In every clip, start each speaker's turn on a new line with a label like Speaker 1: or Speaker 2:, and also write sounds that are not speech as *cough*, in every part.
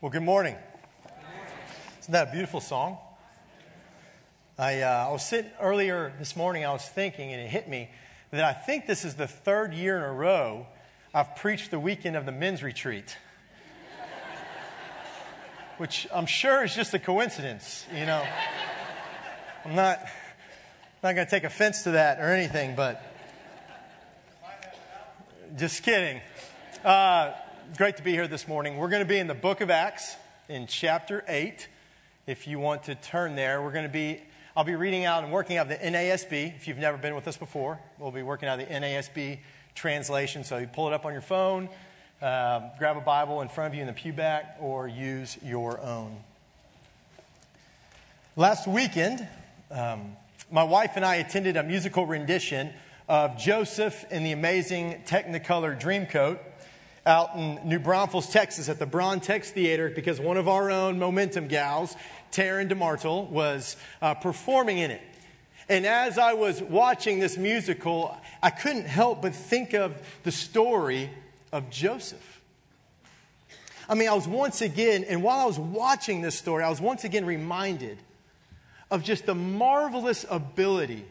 Speaker 1: Well, good morning. Isn't that a beautiful song? I, uh, I was sitting earlier this morning, I was thinking, and it hit me that I think this is the third year in a row I've preached the weekend of the men's retreat. *laughs* Which I'm sure is just a coincidence, you know. I'm not, not going to take offense to that or anything, but just kidding. Uh, great to be here this morning. We're going to be in the book of Acts in chapter 8. If you want to turn there, we're going to be, I'll be reading out and working out the NASB. If you've never been with us before, we'll be working out the NASB translation. So you pull it up on your phone, uh, grab a Bible in front of you in the pew back, or use your own. Last weekend, um, my wife and I attended a musical rendition of Joseph in the amazing Technicolor Dreamcoat out in New Braunfels, Texas, at the Brauntex Theater because one of our own Momentum gals, Taryn DeMartle, was uh, performing in it. And as I was watching this musical, I couldn't help but think of the story of Joseph. I mean, I was once again, and while I was watching this story, I was once again reminded of just the marvelous ability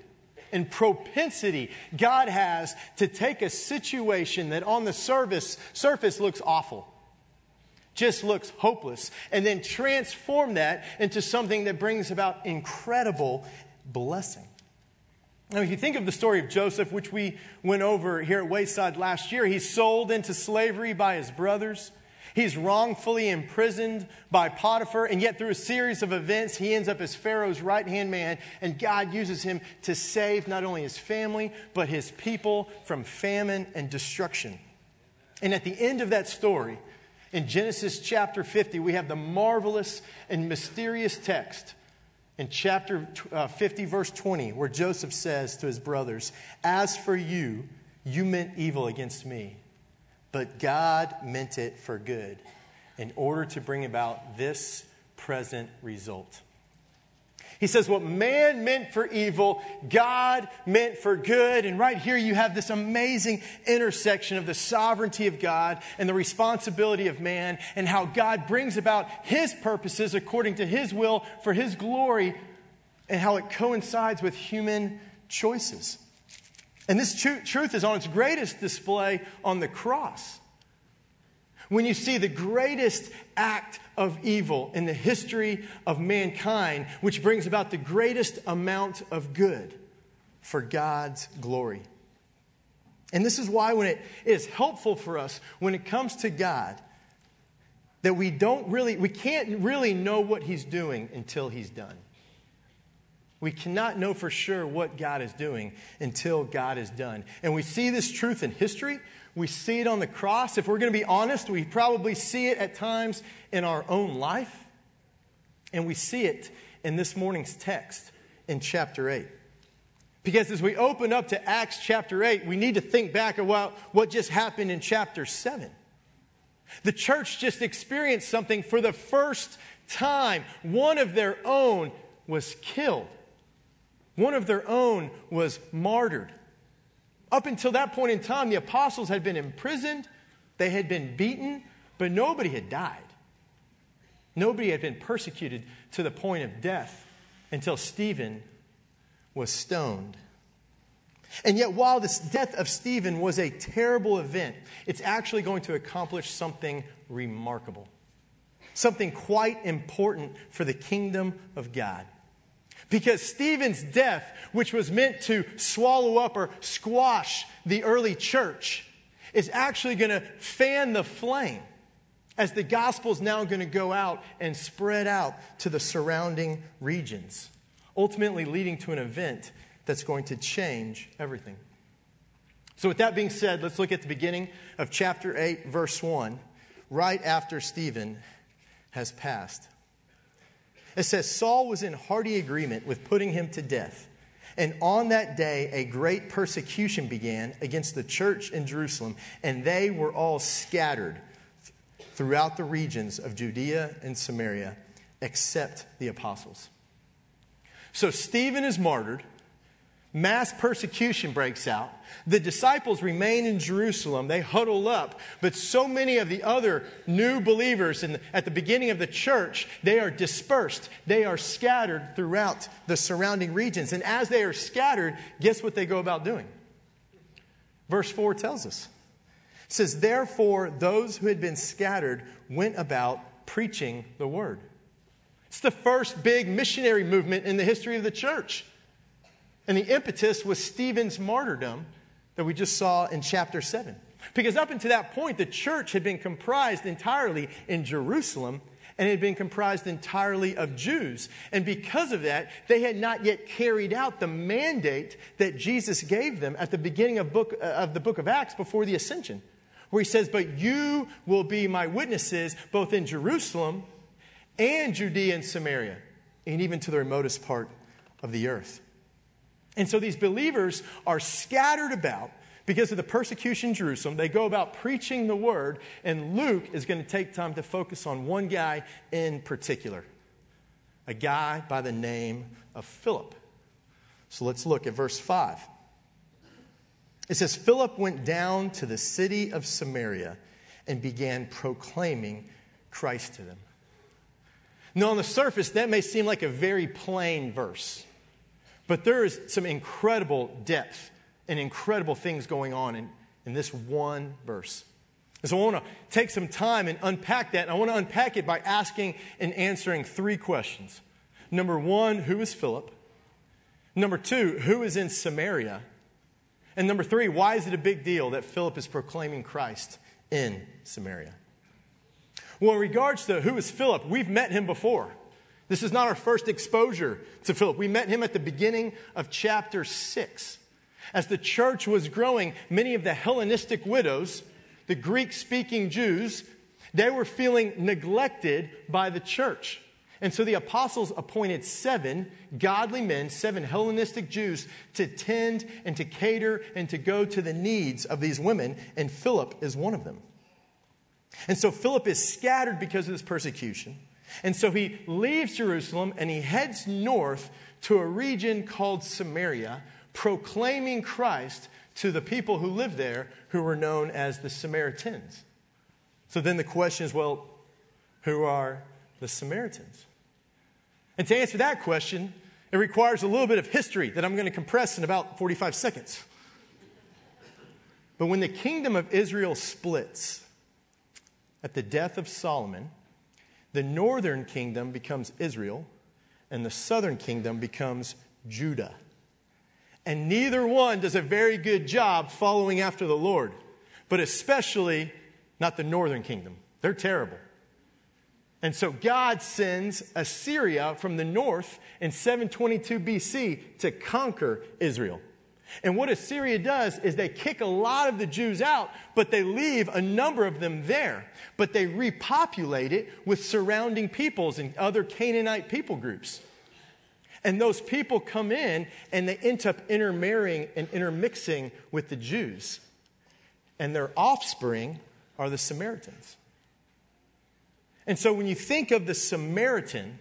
Speaker 1: and propensity God has to take a situation that on the surface, surface looks awful, just looks hopeless, and then transform that into something that brings about incredible blessing. Now, if you think of the story of Joseph, which we went over here at Wayside last year, he's sold into slavery by his brothers. He's wrongfully imprisoned by Potiphar, and yet through a series of events, he ends up as Pharaoh's right hand man, and God uses him to save not only his family, but his people from famine and destruction. And at the end of that story, in Genesis chapter 50, we have the marvelous and mysterious text in chapter uh, 50, verse 20, where Joseph says to his brothers, As for you, you meant evil against me but God meant it for good in order to bring about this present result. He says, What man meant for evil, God meant for good. And right here, you have this amazing intersection of the sovereignty of God and the responsibility of man, and how God brings about his purposes according to his will for his glory, and how it coincides with human choices. And this tr- truth is on its greatest display on the cross. When you see the greatest act of evil in the history of mankind, which brings about the greatest amount of good for God's glory. And this is why, when it is helpful for us when it comes to God, that we don't really, we can't really know what He's doing until He's done. We cannot know for sure what God is doing until God is done. And we see this truth in history. We see it on the cross. If we're going to be honest, we probably see it at times in our own life. And we see it in this morning's text in chapter 8. Because as we open up to Acts chapter 8, we need to think back about what just happened in chapter 7. The church just experienced something for the first time. One of their own was killed. One of their own was martyred. Up until that point in time, the apostles had been imprisoned, they had been beaten, but nobody had died. Nobody had been persecuted to the point of death until Stephen was stoned. And yet, while this death of Stephen was a terrible event, it's actually going to accomplish something remarkable, something quite important for the kingdom of God. Because Stephen's death, which was meant to swallow up or squash the early church, is actually going to fan the flame as the gospel is now going to go out and spread out to the surrounding regions, ultimately leading to an event that's going to change everything. So, with that being said, let's look at the beginning of chapter 8, verse 1, right after Stephen has passed. It says Saul was in hearty agreement with putting him to death. And on that day, a great persecution began against the church in Jerusalem, and they were all scattered throughout the regions of Judea and Samaria, except the apostles. So Stephen is martyred. Mass persecution breaks out. The disciples remain in Jerusalem. They huddle up. But so many of the other new believers in, at the beginning of the church, they are dispersed. They are scattered throughout the surrounding regions. And as they are scattered, guess what they go about doing? Verse 4 tells us. It says, Therefore, those who had been scattered went about preaching the word. It's the first big missionary movement in the history of the church. And the impetus was Stephen's martyrdom that we just saw in chapter 7. Because up until that point, the church had been comprised entirely in Jerusalem and it had been comprised entirely of Jews. And because of that, they had not yet carried out the mandate that Jesus gave them at the beginning of, book, uh, of the book of Acts before the ascension, where he says, But you will be my witnesses both in Jerusalem and Judea and Samaria, and even to the remotest part of the earth. And so these believers are scattered about because of the persecution in Jerusalem. They go about preaching the word, and Luke is going to take time to focus on one guy in particular a guy by the name of Philip. So let's look at verse 5. It says, Philip went down to the city of Samaria and began proclaiming Christ to them. Now, on the surface, that may seem like a very plain verse. But there is some incredible depth and incredible things going on in, in this one verse. And so I want to take some time and unpack that. And I want to unpack it by asking and answering three questions. Number one, who is Philip? Number two, who is in Samaria? And number three, why is it a big deal that Philip is proclaiming Christ in Samaria? Well, in regards to who is Philip, we've met him before. This is not our first exposure to Philip. We met him at the beginning of chapter 6. As the church was growing, many of the Hellenistic widows, the Greek speaking Jews, they were feeling neglected by the church. And so the apostles appointed seven godly men, seven Hellenistic Jews, to tend and to cater and to go to the needs of these women, and Philip is one of them. And so Philip is scattered because of this persecution. And so he leaves Jerusalem and he heads north to a region called Samaria, proclaiming Christ to the people who lived there who were known as the Samaritans. So then the question is well, who are the Samaritans? And to answer that question, it requires a little bit of history that I'm going to compress in about 45 seconds. But when the kingdom of Israel splits at the death of Solomon, the northern kingdom becomes Israel, and the southern kingdom becomes Judah. And neither one does a very good job following after the Lord, but especially not the northern kingdom. They're terrible. And so God sends Assyria from the north in 722 BC to conquer Israel. And what Assyria does is they kick a lot of the Jews out, but they leave a number of them there. But they repopulate it with surrounding peoples and other Canaanite people groups. And those people come in and they end up intermarrying and intermixing with the Jews. And their offspring are the Samaritans. And so when you think of the Samaritan,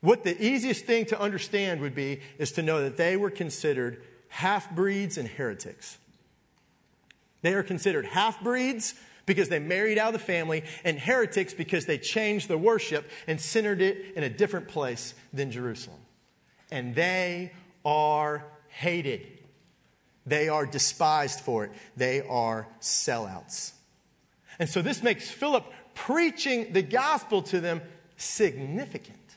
Speaker 1: what the easiest thing to understand would be is to know that they were considered half breeds and heretics. They are considered half breeds because they married out of the family, and heretics because they changed the worship and centered it in a different place than Jerusalem. And they are hated. They are despised for it. They are sellouts. And so this makes Philip preaching the gospel to them significant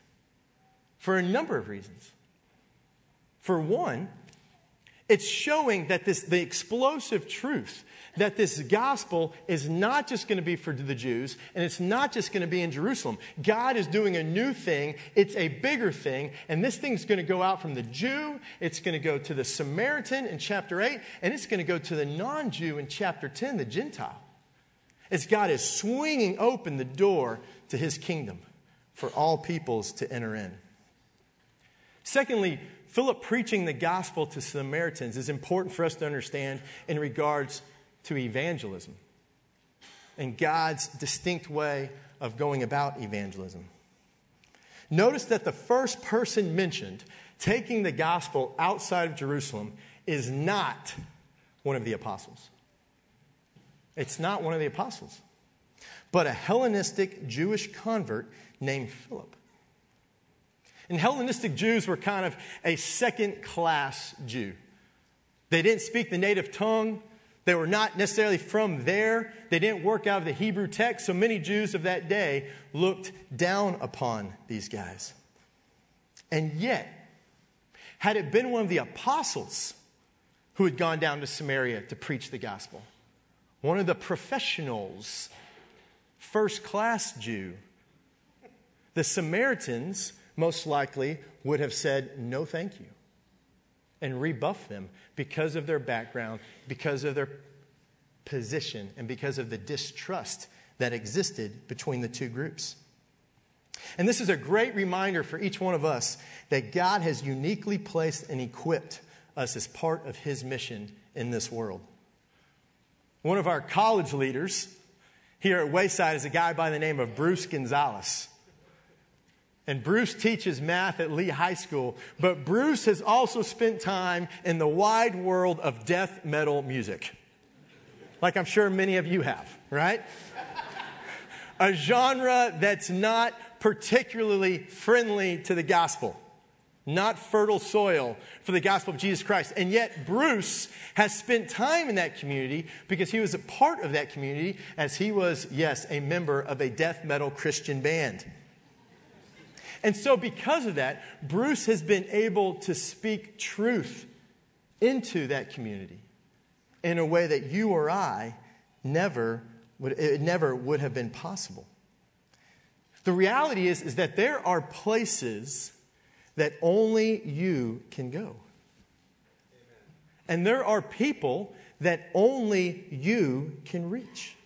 Speaker 1: for a number of reasons. For one, it's showing that this, the explosive truth that this gospel is not just going to be for the Jews and it's not just going to be in Jerusalem. God is doing a new thing, it's a bigger thing, and this thing's going to go out from the Jew, it's going to go to the Samaritan in chapter 8, and it's going to go to the non Jew in chapter 10, the Gentile. As God is swinging open the door to his kingdom for all peoples to enter in. Secondly, Philip preaching the gospel to Samaritans is important for us to understand in regards to evangelism and God's distinct way of going about evangelism. Notice that the first person mentioned taking the gospel outside of Jerusalem is not one of the apostles. It's not one of the apostles, but a Hellenistic Jewish convert named Philip. And Hellenistic Jews were kind of a second class Jew. They didn't speak the native tongue. They were not necessarily from there. They didn't work out of the Hebrew text. So many Jews of that day looked down upon these guys. And yet, had it been one of the apostles who had gone down to Samaria to preach the gospel, one of the professionals, first class Jew, the Samaritans most likely would have said, No, thank you, and rebuffed them because of their background, because of their position, and because of the distrust that existed between the two groups. And this is a great reminder for each one of us that God has uniquely placed and equipped us as part of His mission in this world. One of our college leaders here at Wayside is a guy by the name of Bruce Gonzalez. And Bruce teaches math at Lee High School, but Bruce has also spent time in the wide world of death metal music. Like I'm sure many of you have, right? A genre that's not particularly friendly to the gospel, not fertile soil for the gospel of Jesus Christ. And yet, Bruce has spent time in that community because he was a part of that community as he was, yes, a member of a death metal Christian band. And so, because of that, Bruce has been able to speak truth into that community in a way that you or I never would, it never would have been possible. The reality is, is that there are places that only you can go. And there are people that only you can reach.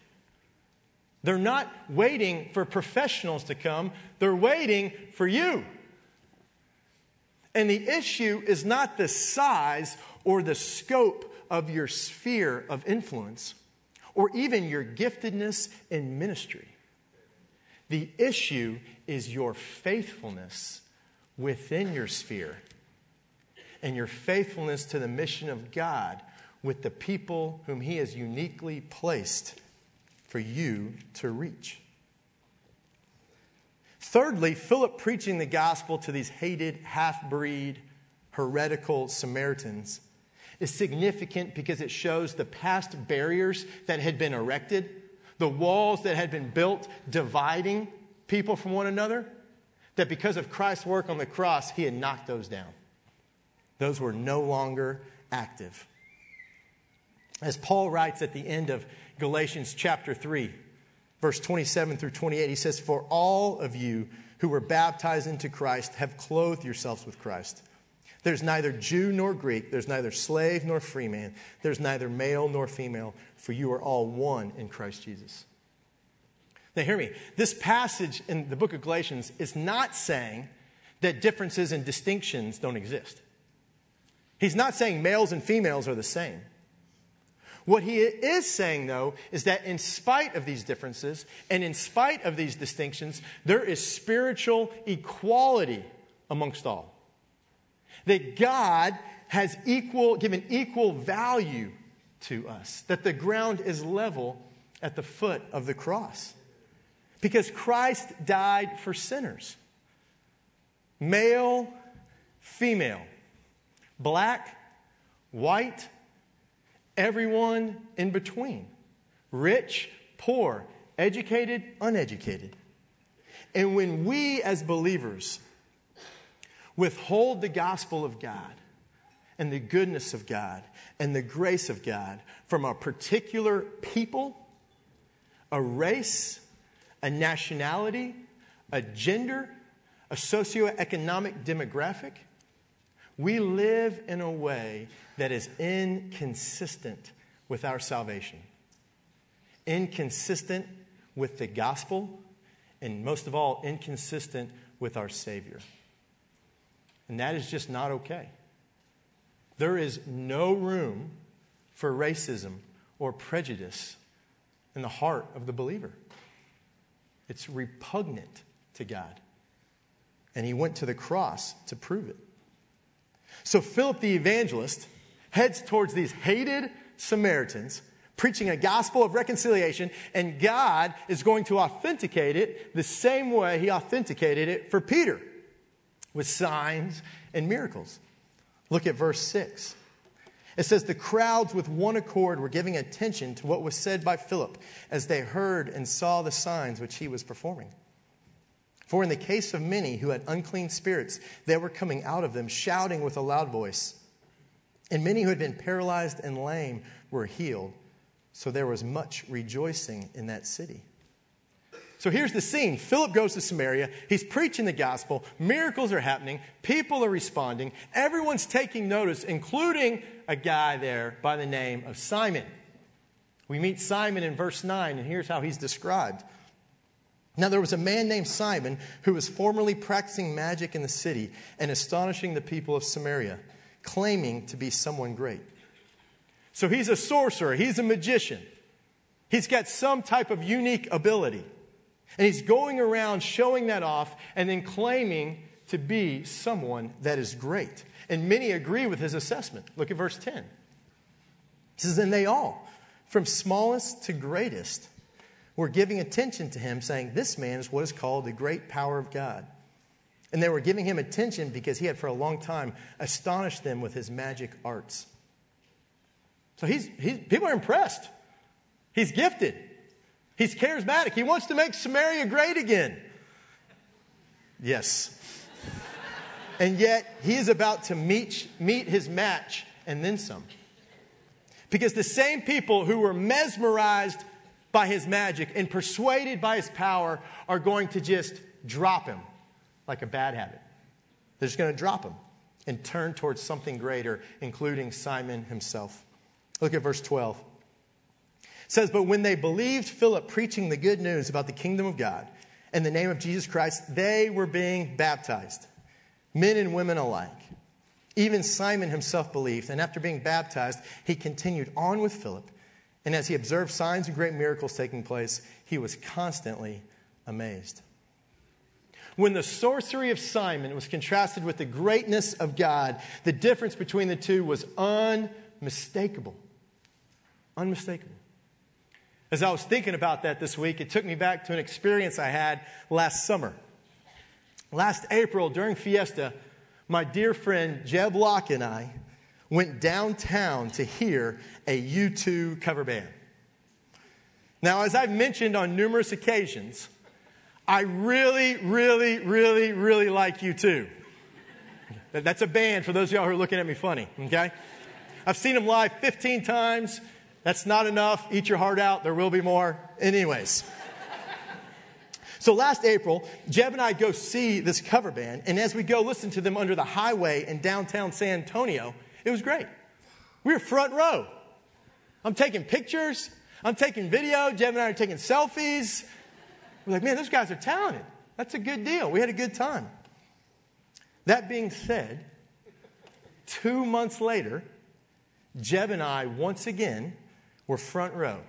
Speaker 1: They're not waiting for professionals to come, they're waiting for you. And the issue is not the size or the scope of your sphere of influence or even your giftedness in ministry. The issue is your faithfulness within your sphere and your faithfulness to the mission of God with the people whom He has uniquely placed for you to reach. Thirdly, Philip preaching the gospel to these hated, half breed, heretical Samaritans is significant because it shows the past barriers that had been erected, the walls that had been built dividing people from one another, that because of Christ's work on the cross, he had knocked those down. Those were no longer active. As Paul writes at the end of Galatians chapter 3, verse 27 through 28, he says, For all of you who were baptized into Christ have clothed yourselves with Christ. There's neither Jew nor Greek, there's neither slave nor free man, there's neither male nor female, for you are all one in Christ Jesus. Now, hear me. This passage in the book of Galatians is not saying that differences and distinctions don't exist. He's not saying males and females are the same. What he is saying, though, is that in spite of these differences and in spite of these distinctions, there is spiritual equality amongst all. That God has equal, given equal value to us, that the ground is level at the foot of the cross. Because Christ died for sinners male, female, black, white, everyone in between rich, poor, educated, uneducated. And when we as believers withhold the gospel of God and the goodness of God and the grace of God from a particular people, a race, a nationality, a gender, a socioeconomic demographic, we live in a way that is inconsistent with our salvation, inconsistent with the gospel, and most of all, inconsistent with our Savior. And that is just not okay. There is no room for racism or prejudice in the heart of the believer. It's repugnant to God. And he went to the cross to prove it. So Philip the evangelist heads towards these hated Samaritans, preaching a gospel of reconciliation, and God is going to authenticate it the same way he authenticated it for Peter with signs and miracles. Look at verse 6. It says, The crowds with one accord were giving attention to what was said by Philip as they heard and saw the signs which he was performing. For in the case of many who had unclean spirits, they were coming out of them, shouting with a loud voice. And many who had been paralyzed and lame were healed. So there was much rejoicing in that city. So here's the scene Philip goes to Samaria. He's preaching the gospel. Miracles are happening. People are responding. Everyone's taking notice, including a guy there by the name of Simon. We meet Simon in verse 9, and here's how he's described. Now, there was a man named Simon who was formerly practicing magic in the city and astonishing the people of Samaria, claiming to be someone great. So he's a sorcerer, he's a magician. He's got some type of unique ability. And he's going around showing that off and then claiming to be someone that is great. And many agree with his assessment. Look at verse 10. He says, And they all, from smallest to greatest, were giving attention to him, saying, This man is what is called the great power of God. And they were giving him attention because he had for a long time astonished them with his magic arts. So he's, he's people are impressed. He's gifted. He's charismatic. He wants to make Samaria great again. Yes. *laughs* and yet, he is about to meet, meet his match and then some. Because the same people who were mesmerized by his magic and persuaded by his power are going to just drop him like a bad habit. They're just going to drop him and turn towards something greater, including Simon himself. Look at verse 12 says, But when they believed Philip preaching the good news about the kingdom of God in the name of Jesus Christ, they were being baptized, men and women alike. Even Simon himself believed, and after being baptized, he continued on with Philip. And as he observed signs and great miracles taking place, he was constantly amazed. When the sorcery of Simon was contrasted with the greatness of God, the difference between the two was unmistakable. Unmistakable. As I was thinking about that this week, it took me back to an experience I had last summer. Last April, during Fiesta, my dear friend Jeb Locke and I went downtown to hear a U2 cover band. Now, as I've mentioned on numerous occasions, I really, really, really, really like U2. That's a band for those of y'all who are looking at me funny, okay? I've seen them live 15 times. That's not enough. Eat your heart out. There will be more. Anyways. So last April, Jeb and I go see this cover band, and as we go listen to them under the highway in downtown San Antonio, it was great. We were front row. I'm taking pictures, I'm taking video, Jeb and I are taking selfies. We're like, man, those guys are talented. That's a good deal. We had a good time. That being said, two months later, Jeb and I once again were front row.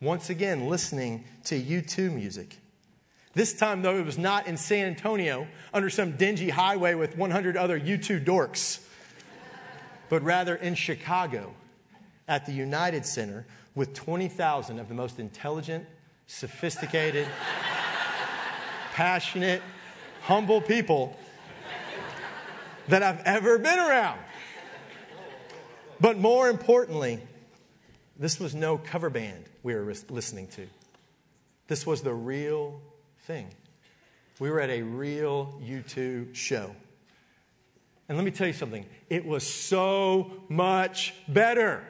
Speaker 1: Once again, listening to U2 music. This time, though, it was not in San Antonio under some dingy highway with 100 other U2 dorks, but rather in Chicago at the United Center with 20,000 of the most intelligent, sophisticated, *laughs* passionate, humble people that I've ever been around. But more importantly, this was no cover band we were listening to. This was the real thing. We were at a real U2 show. And let me tell you something, it was so much better.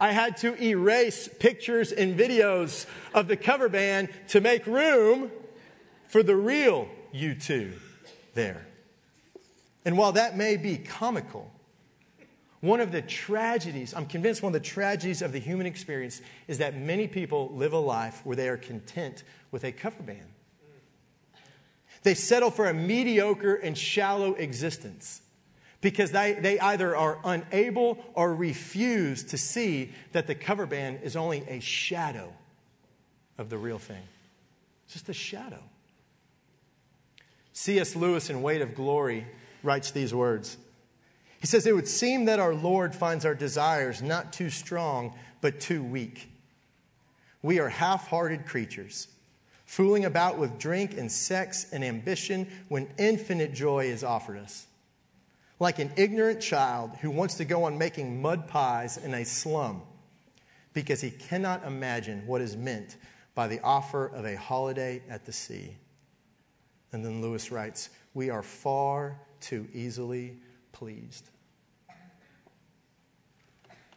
Speaker 1: I had to erase pictures and videos of the cover band to make room for the real U2 there. And while that may be comical, one of the tragedies, I'm convinced one of the tragedies of the human experience is that many people live a life where they are content with a cover band. They settle for a mediocre and shallow existence because they, they either are unable or refuse to see that the cover band is only a shadow of the real thing. It's Just a shadow. C.S. Lewis in Weight of Glory writes these words He says, It would seem that our Lord finds our desires not too strong, but too weak. We are half hearted creatures, fooling about with drink and sex and ambition when infinite joy is offered us. Like an ignorant child who wants to go on making mud pies in a slum because he cannot imagine what is meant by the offer of a holiday at the sea. And then Lewis writes, We are far too easily pleased.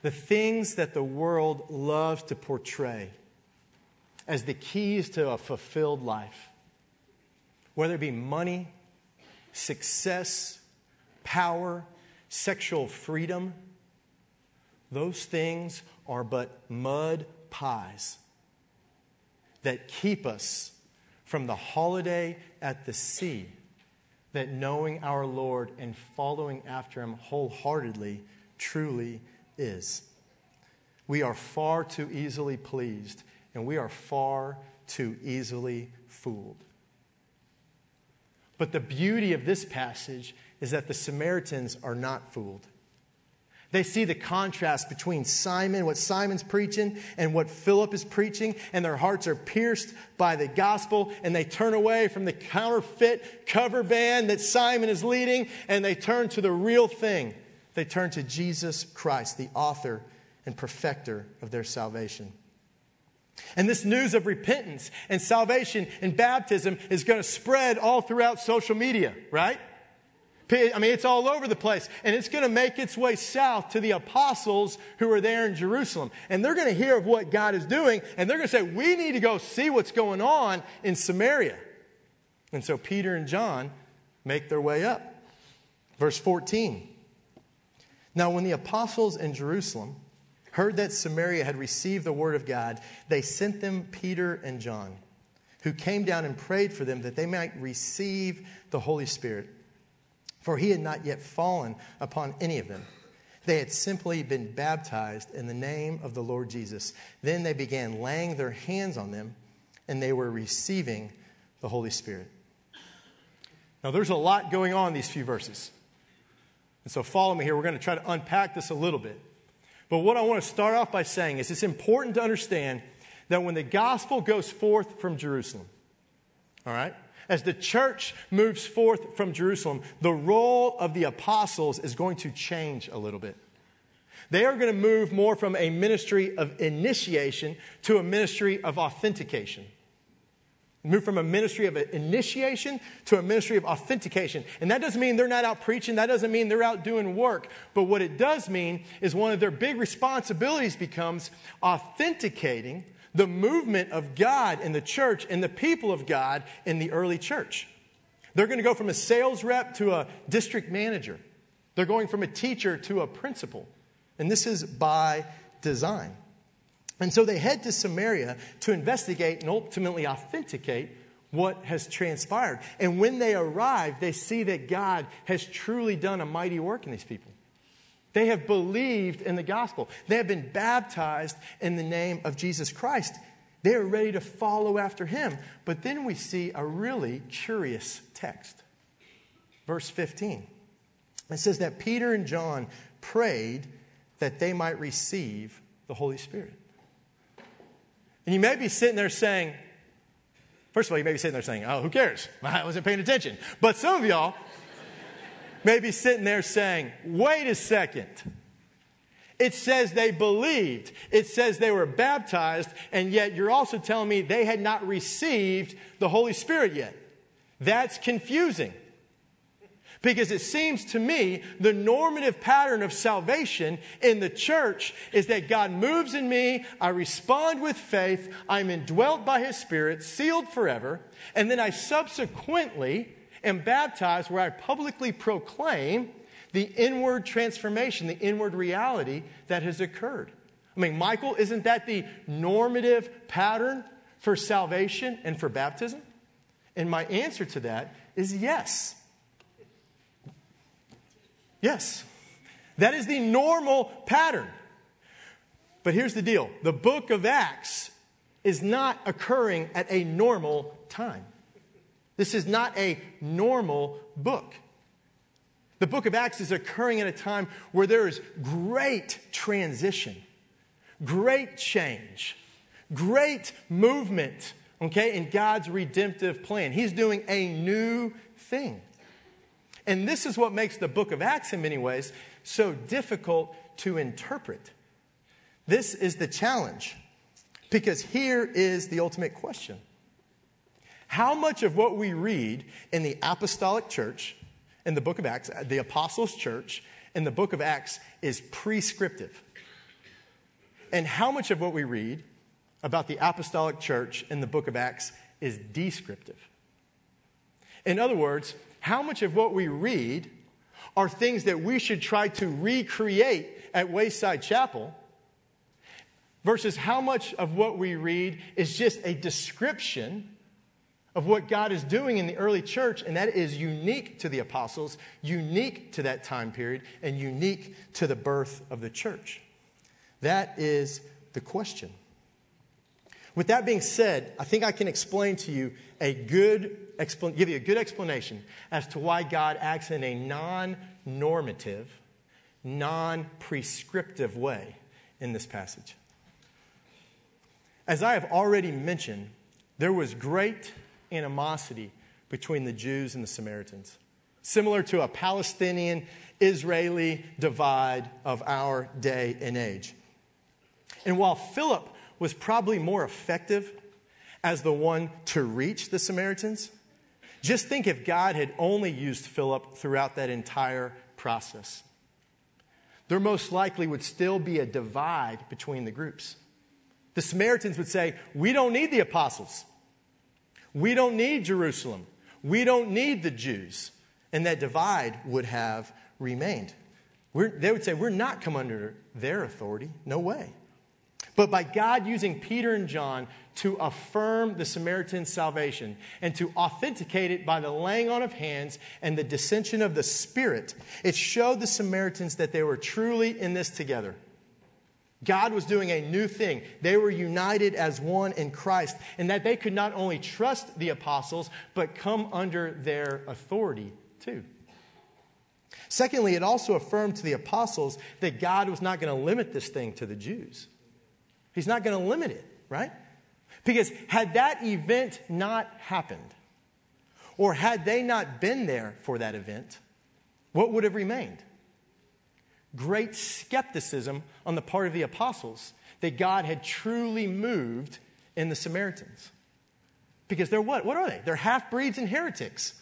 Speaker 1: The things that the world loves to portray as the keys to a fulfilled life, whether it be money, success, power, sexual freedom, those things are but mud pies that keep us from the holiday at the sea that knowing our Lord and following after Him wholeheartedly truly is. We are far too easily pleased, and we are far too easily fooled. But the beauty of this passage is that the Samaritans are not fooled. They see the contrast between Simon, what Simon's preaching, and what Philip is preaching, and their hearts are pierced by the gospel, and they turn away from the counterfeit cover band that Simon is leading, and they turn to the real thing. They turn to Jesus Christ, the author and perfecter of their salvation. And this news of repentance and salvation and baptism is going to spread all throughout social media, right? I mean, it's all over the place. And it's going to make its way south to the apostles who are there in Jerusalem. And they're going to hear of what God is doing. And they're going to say, we need to go see what's going on in Samaria. And so Peter and John make their way up. Verse 14. Now, when the apostles in Jerusalem heard that Samaria had received the word of God, they sent them Peter and John, who came down and prayed for them that they might receive the Holy Spirit for he had not yet fallen upon any of them. They had simply been baptized in the name of the Lord Jesus. Then they began laying their hands on them, and they were receiving the Holy Spirit. Now, there's a lot going on in these few verses. And so, follow me here. We're going to try to unpack this a little bit. But what I want to start off by saying is it's important to understand that when the gospel goes forth from Jerusalem, all right, as the church moves forth from Jerusalem, the role of the apostles is going to change a little bit. They are going to move more from a ministry of initiation to a ministry of authentication. Move from a ministry of initiation to a ministry of authentication. And that doesn't mean they're not out preaching. That doesn't mean they're out doing work. But what it does mean is one of their big responsibilities becomes authenticating the movement of God in the church and the people of God in the early church. They're going to go from a sales rep to a district manager. They're going from a teacher to a principal. And this is by design. And so they head to Samaria to investigate and ultimately authenticate what has transpired. And when they arrive, they see that God has truly done a mighty work in these people. They have believed in the gospel. They have been baptized in the name of Jesus Christ. They are ready to follow after him. But then we see a really curious text. Verse 15. It says that Peter and John prayed that they might receive the Holy Spirit. And you may be sitting there saying, first of all, you may be sitting there saying, oh, who cares? *laughs* I wasn't paying attention. But some of y'all *laughs* may be sitting there saying, wait a second. It says they believed. It says they were baptized, and yet you're also telling me they had not received the Holy Spirit yet. That's confusing. Because it seems to me the normative pattern of salvation in the church is that God moves in me, I respond with faith, I'm indwelt by His Spirit, sealed forever, and then I subsequently am baptized where I publicly proclaim the inward transformation, the inward reality that has occurred. I mean, Michael, isn't that the normative pattern for salvation and for baptism? And my answer to that is yes. Yes. That is the normal pattern. But here's the deal the book of Acts is not occurring at a normal time. This is not a normal book. The book of Acts is occurring at a time where there is great transition, great change, great movement, okay, in God's redemptive plan. He's doing a new thing. And this is what makes the book of Acts, in many ways, so difficult to interpret. This is the challenge, because here is the ultimate question How much of what we read in the apostolic church, in the book of Acts, the apostles' church, in the book of Acts, is prescriptive? And how much of what we read about the apostolic church in the book of Acts is descriptive? In other words, how much of what we read are things that we should try to recreate at Wayside Chapel versus how much of what we read is just a description of what God is doing in the early church, and that is unique to the apostles, unique to that time period, and unique to the birth of the church. That is the question. With that being said, I think I can explain to you a good give you a good explanation as to why God acts in a non-normative, non-prescriptive way in this passage. As I have already mentioned, there was great animosity between the Jews and the Samaritans, similar to a Palestinian Israeli divide of our day and age. And while Philip was probably more effective as the one to reach the Samaritans. Just think if God had only used Philip throughout that entire process. There most likely would still be a divide between the groups. The Samaritans would say, We don't need the apostles. We don't need Jerusalem. We don't need the Jews. And that divide would have remained. We're, they would say, We're not come under their authority. No way. But by God using Peter and John to affirm the Samaritan's salvation and to authenticate it by the laying on of hands and the dissension of the Spirit, it showed the Samaritans that they were truly in this together. God was doing a new thing. They were united as one in Christ, and that they could not only trust the apostles, but come under their authority too. Secondly, it also affirmed to the apostles that God was not going to limit this thing to the Jews. He's not going to limit it, right? Because had that event not happened, or had they not been there for that event, what would have remained? Great skepticism on the part of the apostles that God had truly moved in the Samaritans. Because they're what? What are they? They're half breeds and heretics.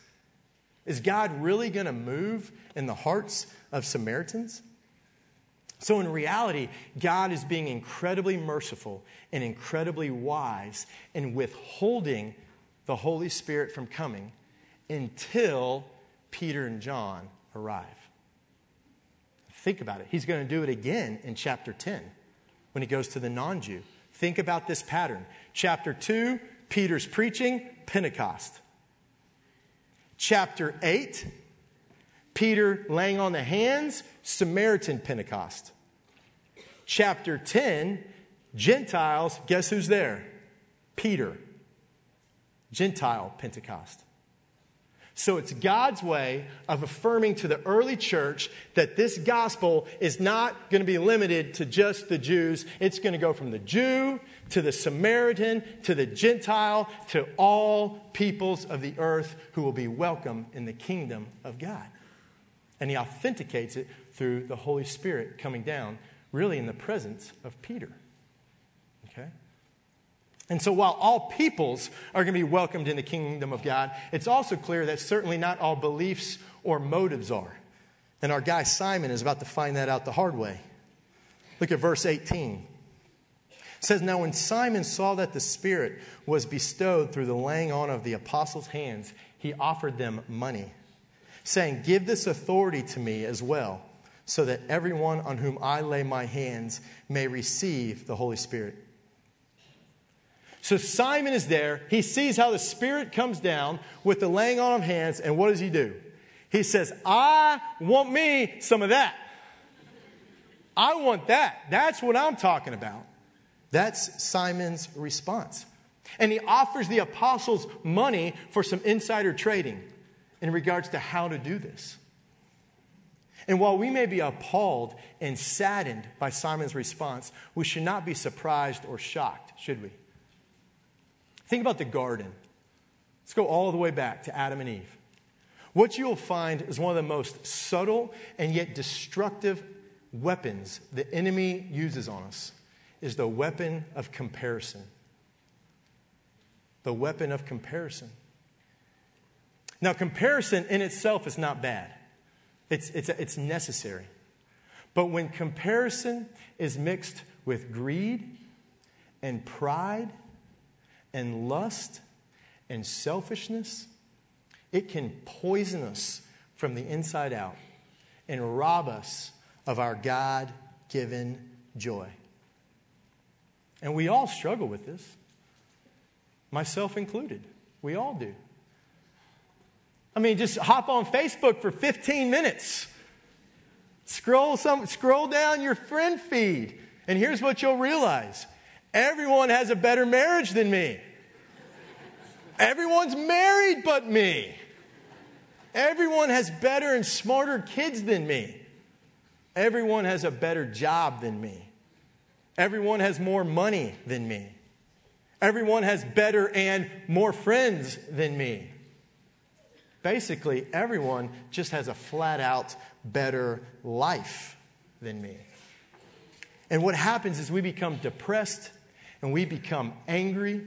Speaker 1: Is God really going to move in the hearts of Samaritans? So, in reality, God is being incredibly merciful and incredibly wise in withholding the Holy Spirit from coming until Peter and John arrive. Think about it. He's going to do it again in chapter 10 when he goes to the non Jew. Think about this pattern. Chapter 2, Peter's preaching, Pentecost. Chapter 8, Peter laying on the hands, Samaritan Pentecost. Chapter 10, Gentiles, guess who's there? Peter. Gentile Pentecost. So it's God's way of affirming to the early church that this gospel is not going to be limited to just the Jews. It's going to go from the Jew to the Samaritan to the Gentile to all peoples of the earth who will be welcome in the kingdom of God. And he authenticates it through the Holy Spirit coming down, really in the presence of Peter. Okay? And so, while all peoples are going to be welcomed in the kingdom of God, it's also clear that certainly not all beliefs or motives are. And our guy Simon is about to find that out the hard way. Look at verse 18. It says, Now when Simon saw that the Spirit was bestowed through the laying on of the apostles' hands, he offered them money saying, Give this authority to me as well, so that everyone on whom I lay my hands may receive the Holy Spirit. So Simon is there. He sees how the Spirit comes down with the laying on of hands, and what does he do? He says, I want me some of that. I want that. That's what I'm talking about. That's Simon's response. And he offers the apostles money for some insider trading in regards to how to do this. And while we may be appalled and saddened by Simon's response, we should not be surprised or shocked, should we? Think about the garden. Let's go all the way back to Adam and Eve. What you'll find is one of the most subtle and yet destructive weapons the enemy uses on us is the weapon of comparison. The weapon of comparison. Now, comparison in itself is not bad, it's, it's, it's necessary. But when comparison is mixed with greed and pride and lust and selfishness, it can poison us from the inside out and rob us of our God given joy. And we all struggle with this, myself included. We all do. I mean, just hop on Facebook for 15 minutes. Scroll, some, scroll down your friend feed, and here's what you'll realize everyone has a better marriage than me. Everyone's married but me. Everyone has better and smarter kids than me. Everyone has a better job than me. Everyone has more money than me. Everyone has better and more friends than me. Basically, everyone just has a flat out better life than me. And what happens is we become depressed and we become angry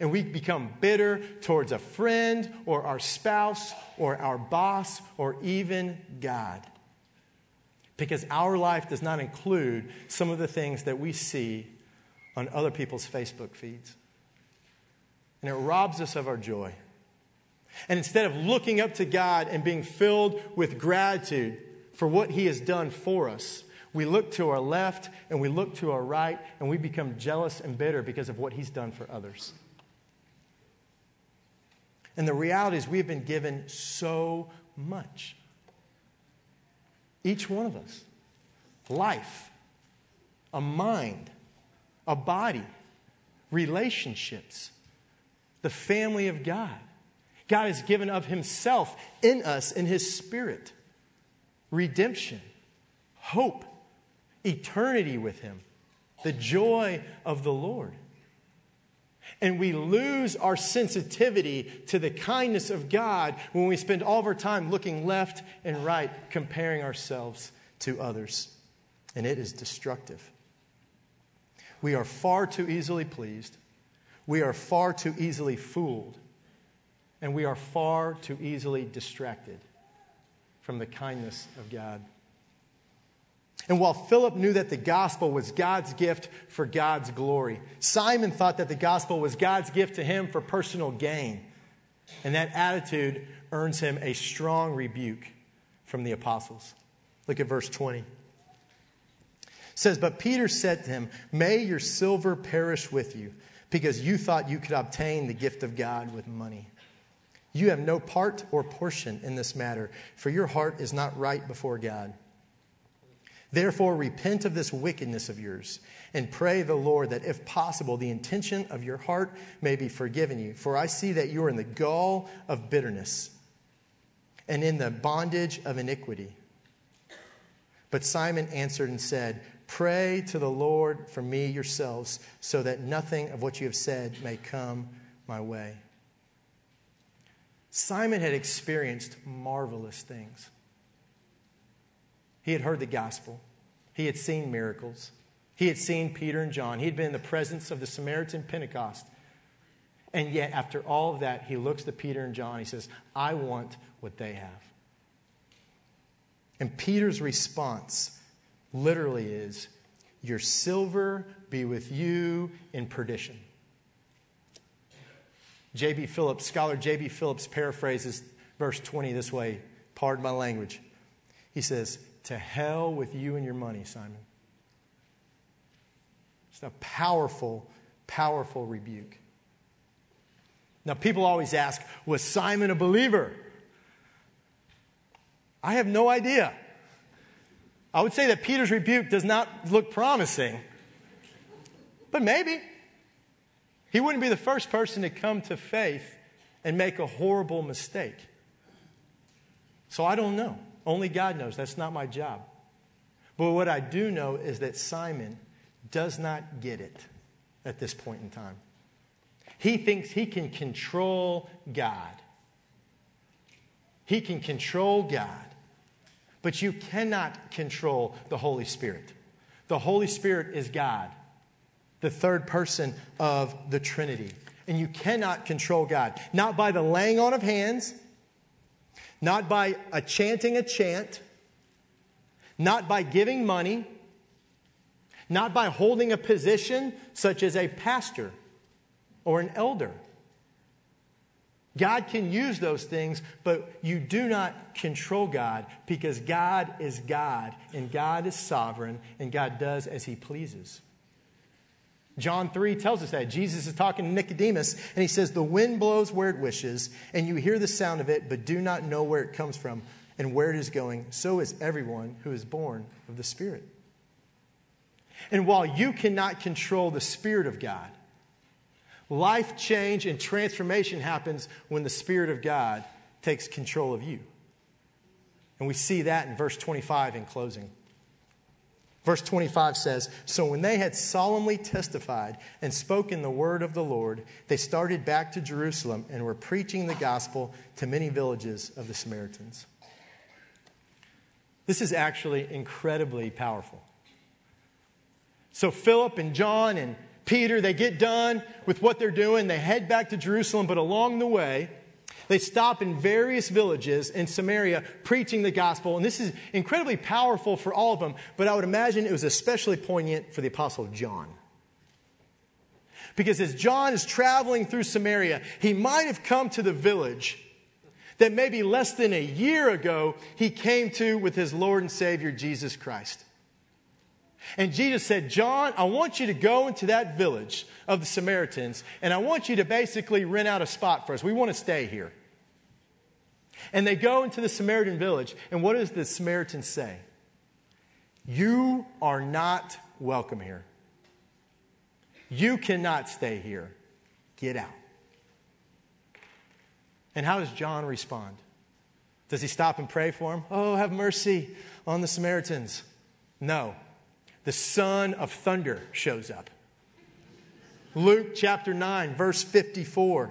Speaker 1: and we become bitter towards a friend or our spouse or our boss or even God. Because our life does not include some of the things that we see on other people's Facebook feeds. And it robs us of our joy. And instead of looking up to God and being filled with gratitude for what He has done for us, we look to our left and we look to our right and we become jealous and bitter because of what He's done for others. And the reality is, we've been given so much. Each one of us life, a mind, a body, relationships, the family of God. God has given of Himself in us, in His Spirit, redemption, hope, eternity with Him, the joy of the Lord. And we lose our sensitivity to the kindness of God when we spend all of our time looking left and right, comparing ourselves to others. And it is destructive. We are far too easily pleased. We are far too easily fooled. And we are far too easily distracted from the kindness of God. And while Philip knew that the gospel was God's gift for God's glory, Simon thought that the gospel was God's gift to him for personal gain. And that attitude earns him a strong rebuke from the apostles. Look at verse 20. It says, But Peter said to him, May your silver perish with you, because you thought you could obtain the gift of God with money. You have no part or portion in this matter, for your heart is not right before God. Therefore, repent of this wickedness of yours and pray the Lord that, if possible, the intention of your heart may be forgiven you. For I see that you are in the gall of bitterness and in the bondage of iniquity. But Simon answered and said, Pray to the Lord for me yourselves, so that nothing of what you have said may come my way. Simon had experienced marvelous things. He had heard the gospel, he had seen miracles, he had seen Peter and John, he had been in the presence of the Samaritan Pentecost. And yet, after all of that, he looks to Peter and John. He says, I want what they have. And Peter's response literally is, Your silver be with you in perdition. J.B. Phillips, scholar J.B. Phillips paraphrases verse 20 this way pardon my language. He says, to hell with you and your money, Simon. It's a powerful, powerful rebuke. Now, people always ask, was Simon a believer? I have no idea. I would say that Peter's rebuke does not look promising, but maybe. He wouldn't be the first person to come to faith and make a horrible mistake. So I don't know. Only God knows. That's not my job. But what I do know is that Simon does not get it at this point in time. He thinks he can control God. He can control God. But you cannot control the Holy Spirit. The Holy Spirit is God, the third person of the Trinity. And you cannot control God. Not by the laying on of hands, not by a chanting a chant, not by giving money, not by holding a position such as a pastor or an elder. God can use those things, but you do not control God because God is God and God is sovereign and God does as he pleases. John 3 tells us that. Jesus is talking to Nicodemus and he says, The wind blows where it wishes, and you hear the sound of it, but do not know where it comes from and where it is going. So is everyone who is born of the Spirit. And while you cannot control the Spirit of God, life change and transformation happens when the Spirit of God takes control of you. And we see that in verse 25 in closing. Verse 25 says So when they had solemnly testified and spoken the word of the Lord, they started back to Jerusalem and were preaching the gospel to many villages of the Samaritans. This is actually incredibly powerful. So Philip and John and Peter, they get done with what they're doing. They head back to Jerusalem, but along the way, they stop in various villages in Samaria preaching the gospel. And this is incredibly powerful for all of them, but I would imagine it was especially poignant for the Apostle John. Because as John is traveling through Samaria, he might have come to the village that maybe less than a year ago he came to with his Lord and Savior Jesus Christ. And Jesus said, John, I want you to go into that village of the Samaritans, and I want you to basically rent out a spot for us. We want to stay here. And they go into the Samaritan village, and what does the Samaritan say? You are not welcome here. You cannot stay here. Get out. And how does John respond? Does he stop and pray for him? Oh, have mercy on the Samaritans. No the son of thunder shows up. Luke chapter 9, verse 54.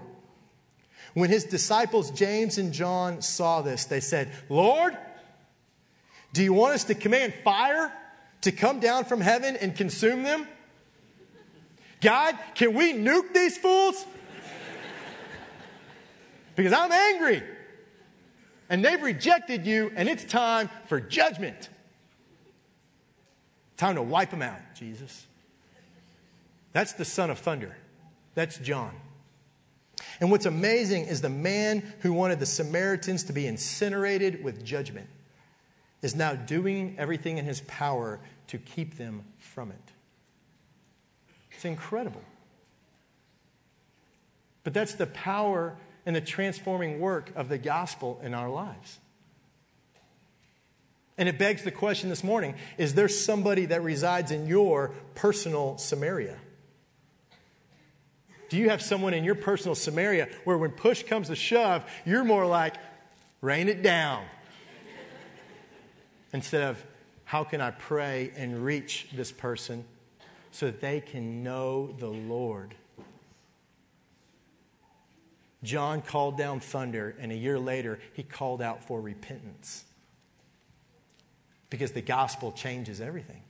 Speaker 1: When his disciples James and John saw this, they said, Lord, do you want us to command fire to come down from heaven and consume them? God, can we nuke these fools? Because I'm angry. And they've rejected you, and it's time for judgment. Time to wipe them out, Jesus. That's the son of thunder. That's John. And what's amazing is the man who wanted the Samaritans to be incinerated with judgment is now doing everything in his power to keep them from it. It's incredible. But that's the power and the transforming work of the gospel in our lives. And it begs the question this morning is there somebody that resides in your personal Samaria? Do you have someone in your personal Samaria where when push comes to shove, you're more like, rain it down? *laughs* Instead of, how can I pray and reach this person so that they can know the Lord? John called down thunder, and a year later, he called out for repentance because the gospel changes everything.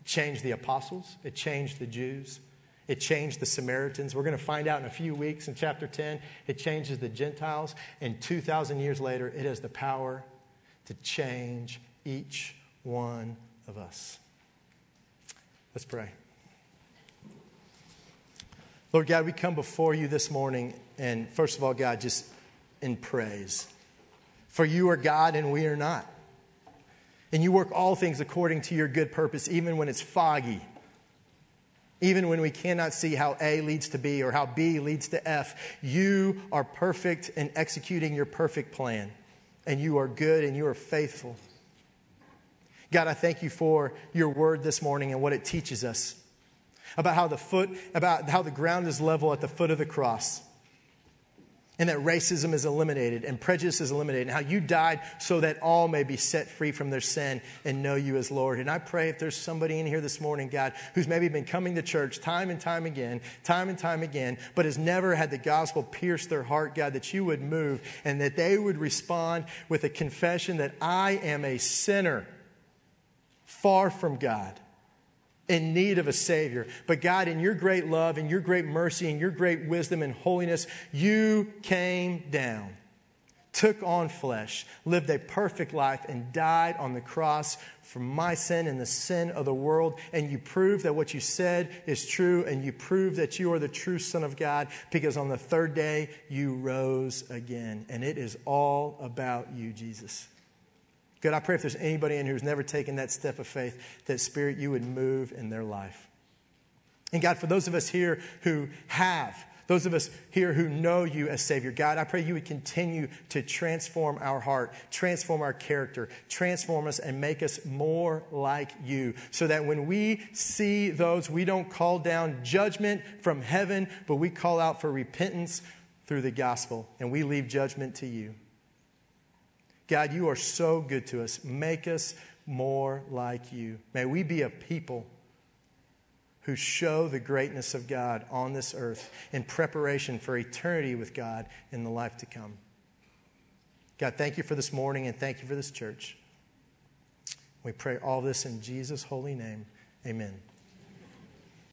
Speaker 1: It changed the apostles, it changed the Jews, it changed the Samaritans. We're going to find out in a few weeks in chapter 10. It changes the Gentiles. And 2,000 years later, it has the power to change each one of us. Let's pray. Lord God, we come before you this morning, and first of all, God, just in praise. For you are God and we are not. And you work all things according to your good purpose, even when it's foggy, even when we cannot see how A leads to B or how B leads to F. You are perfect in executing your perfect plan, and you are good and you are faithful. God, I thank you for your word this morning and what it teaches us about how the foot, about how the ground is level at the foot of the cross. And that racism is eliminated and prejudice is eliminated, and how you died so that all may be set free from their sin and know you as Lord. And I pray if there's somebody in here this morning, God, who's maybe been coming to church time and time again, time and time again, but has never had the gospel pierce their heart, God, that you would move and that they would respond with a confession that I am a sinner far from God in need of a Savior. But God, in your great love and your great mercy and your great wisdom and holiness, you came down, took on flesh, lived a perfect life, and died on the cross for my sin and the sin of the world. And you proved that what you said is true, and you proved that you are the true Son of God because on the third day you rose again. And it is all about you, Jesus. God, I pray if there's anybody in here who's never taken that step of faith, that Spirit, you would move in their life. And God, for those of us here who have, those of us here who know you as Savior, God, I pray you would continue to transform our heart, transform our character, transform us, and make us more like you. So that when we see those, we don't call down judgment from heaven, but we call out for repentance through the gospel, and we leave judgment to you. God, you are so good to us. Make us more like you. May we be a people who show the greatness of God on this earth in preparation for eternity with God in the life to come. God, thank you for this morning and thank you for this church. We pray all this in Jesus' holy name. Amen.